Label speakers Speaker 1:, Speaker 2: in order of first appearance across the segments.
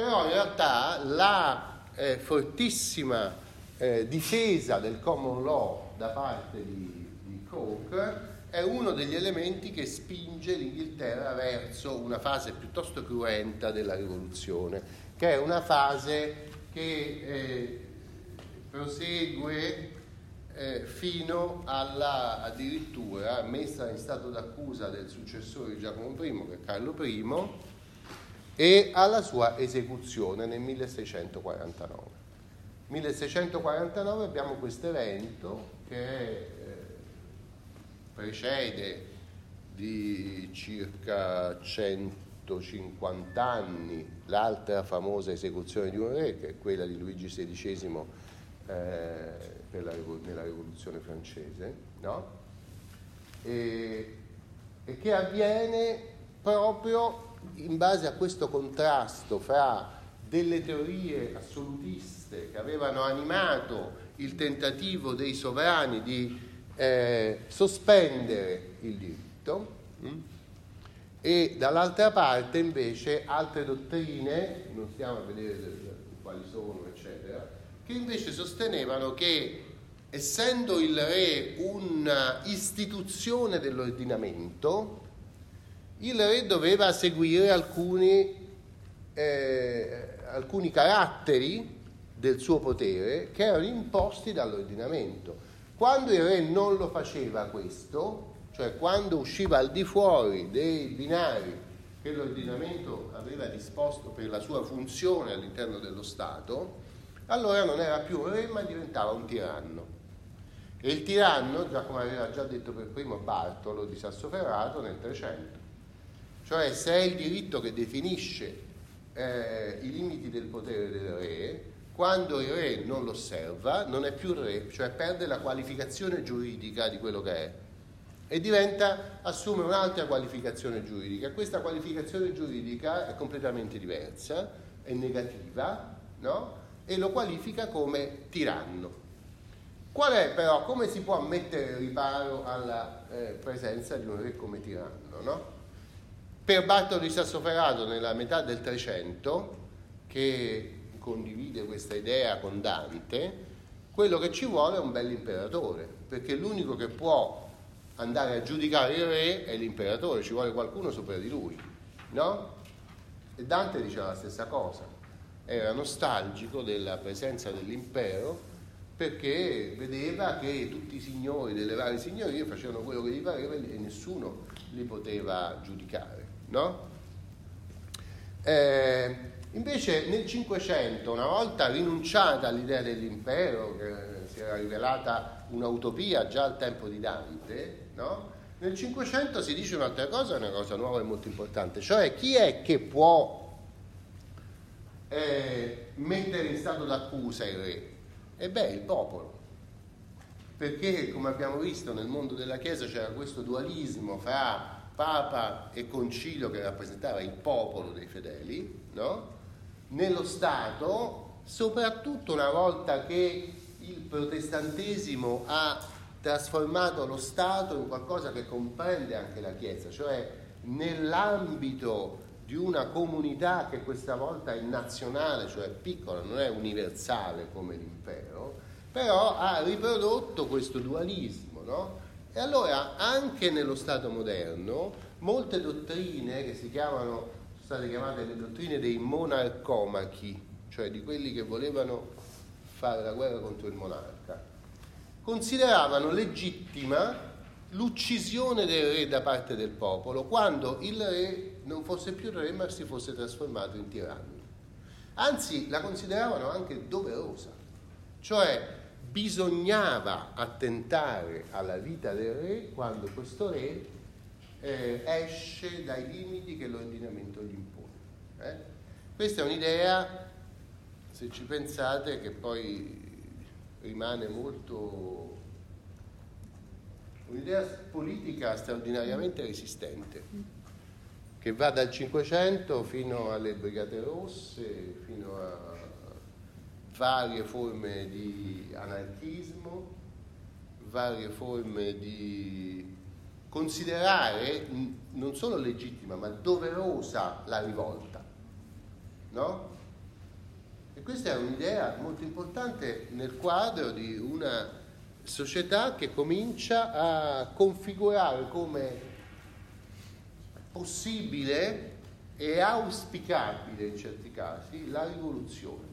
Speaker 1: Però in realtà la eh, fortissima eh, difesa del common law da parte di, di Coke è uno degli elementi che spinge l'Inghilterra verso una fase piuttosto cruenta della rivoluzione, che è una fase che eh, prosegue eh, fino alla addirittura messa in stato d'accusa del successore di Giacomo I, che è Carlo I, e alla sua esecuzione nel 1649. 1649 abbiamo questo evento che è precede di circa 150 anni l'altra famosa esecuzione di un re, che è quella di Luigi XVI eh, la, nella rivoluzione francese, no? e, e che avviene proprio in base a questo contrasto fra delle teorie assolutiste che avevano animato il tentativo dei sovrani di eh, sospendere il diritto mh? Mm, e dall'altra parte invece altre dottrine, non stiamo a vedere quali sono, eccetera, che invece sostenevano che essendo il re un'istituzione dell'ordinamento, il re doveva seguire alcuni, eh, alcuni caratteri del suo potere che erano imposti dall'ordinamento. Quando il re non lo faceva questo, cioè quando usciva al di fuori dei binari che l'ordinamento aveva disposto per la sua funzione all'interno dello Stato, allora non era più un re ma diventava un tiranno. E il tiranno, già come aveva già detto per primo Bartolo di Sassoferrato nel 300, cioè se è il diritto che definisce eh, i limiti del potere del re, quando il re non lo osserva non è più re, cioè perde la qualificazione giuridica di quello che è e diventa, assume un'altra qualificazione giuridica. Questa qualificazione giuridica è completamente diversa, è negativa, no? E lo qualifica come tiranno. Qual è però, come si può mettere riparo alla eh, presenza di un re come tiranno, no? Per Bartolo di Sassoferrato nella metà del Trecento, che condivide questa idea con Dante, quello che ci vuole è un bel imperatore, perché l'unico che può andare a giudicare il re è l'imperatore, ci vuole qualcuno sopra di lui, no? E Dante diceva la stessa cosa, era nostalgico della presenza dell'impero perché vedeva che tutti i signori delle varie signorie facevano quello che gli pareva e nessuno li poteva giudicare, no? Eh, Invece nel Cinquecento, una volta rinunciata all'idea dell'impero, che si era rivelata un'utopia già al tempo di Dante, no? nel Cinquecento si dice un'altra cosa, una cosa nuova e molto importante, cioè chi è che può eh, mettere in stato d'accusa il re? E beh, il popolo. Perché, come abbiamo visto, nel mondo della Chiesa c'era questo dualismo fra Papa e Concilio che rappresentava il popolo dei fedeli, no? nello Stato, soprattutto una volta che il protestantesimo ha trasformato lo Stato in qualcosa che comprende anche la Chiesa, cioè nell'ambito di una comunità che questa volta è nazionale, cioè piccola, non è universale come l'impero, però ha riprodotto questo dualismo. No? E allora anche nello Stato moderno molte dottrine che si chiamano state chiamate le dottrine dei monarcomachi, cioè di quelli che volevano fare la guerra contro il monarca, consideravano legittima l'uccisione del re da parte del popolo quando il re non fosse più re ma si fosse trasformato in tiranno. Anzi, la consideravano anche doverosa, cioè bisognava attentare alla vita del re quando questo re eh, esce dai limiti che l'ordinamento gli impone. Eh? Questa è un'idea, se ci pensate, che poi rimane molto un'idea politica straordinariamente resistente, che va dal Cinquecento fino alle Brigate Rosse, fino a varie forme di anarchismo, varie forme di considerare non solo legittima ma doverosa la rivolta, no? E questa è un'idea molto importante nel quadro di una società che comincia a configurare come possibile e auspicabile in certi casi la rivoluzione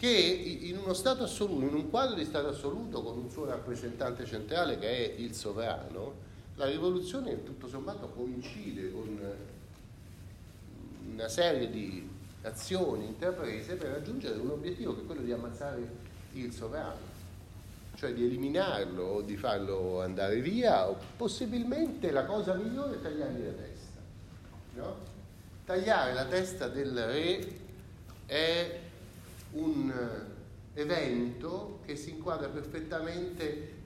Speaker 1: che in uno Stato assoluto, in un quadro di Stato assoluto con un suo rappresentante centrale che è il sovrano, la rivoluzione tutto sommato coincide con una serie di azioni intraprese per raggiungere un obiettivo che è quello di ammazzare il sovrano, cioè di eliminarlo o di farlo andare via o possibilmente la cosa migliore è tagliargli la testa. No? Tagliare la testa del re è un evento che si inquadra perfettamente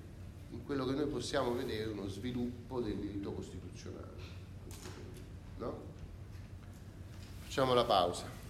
Speaker 1: in quello che noi possiamo vedere uno sviluppo del diritto costituzionale. No? Facciamo la pausa.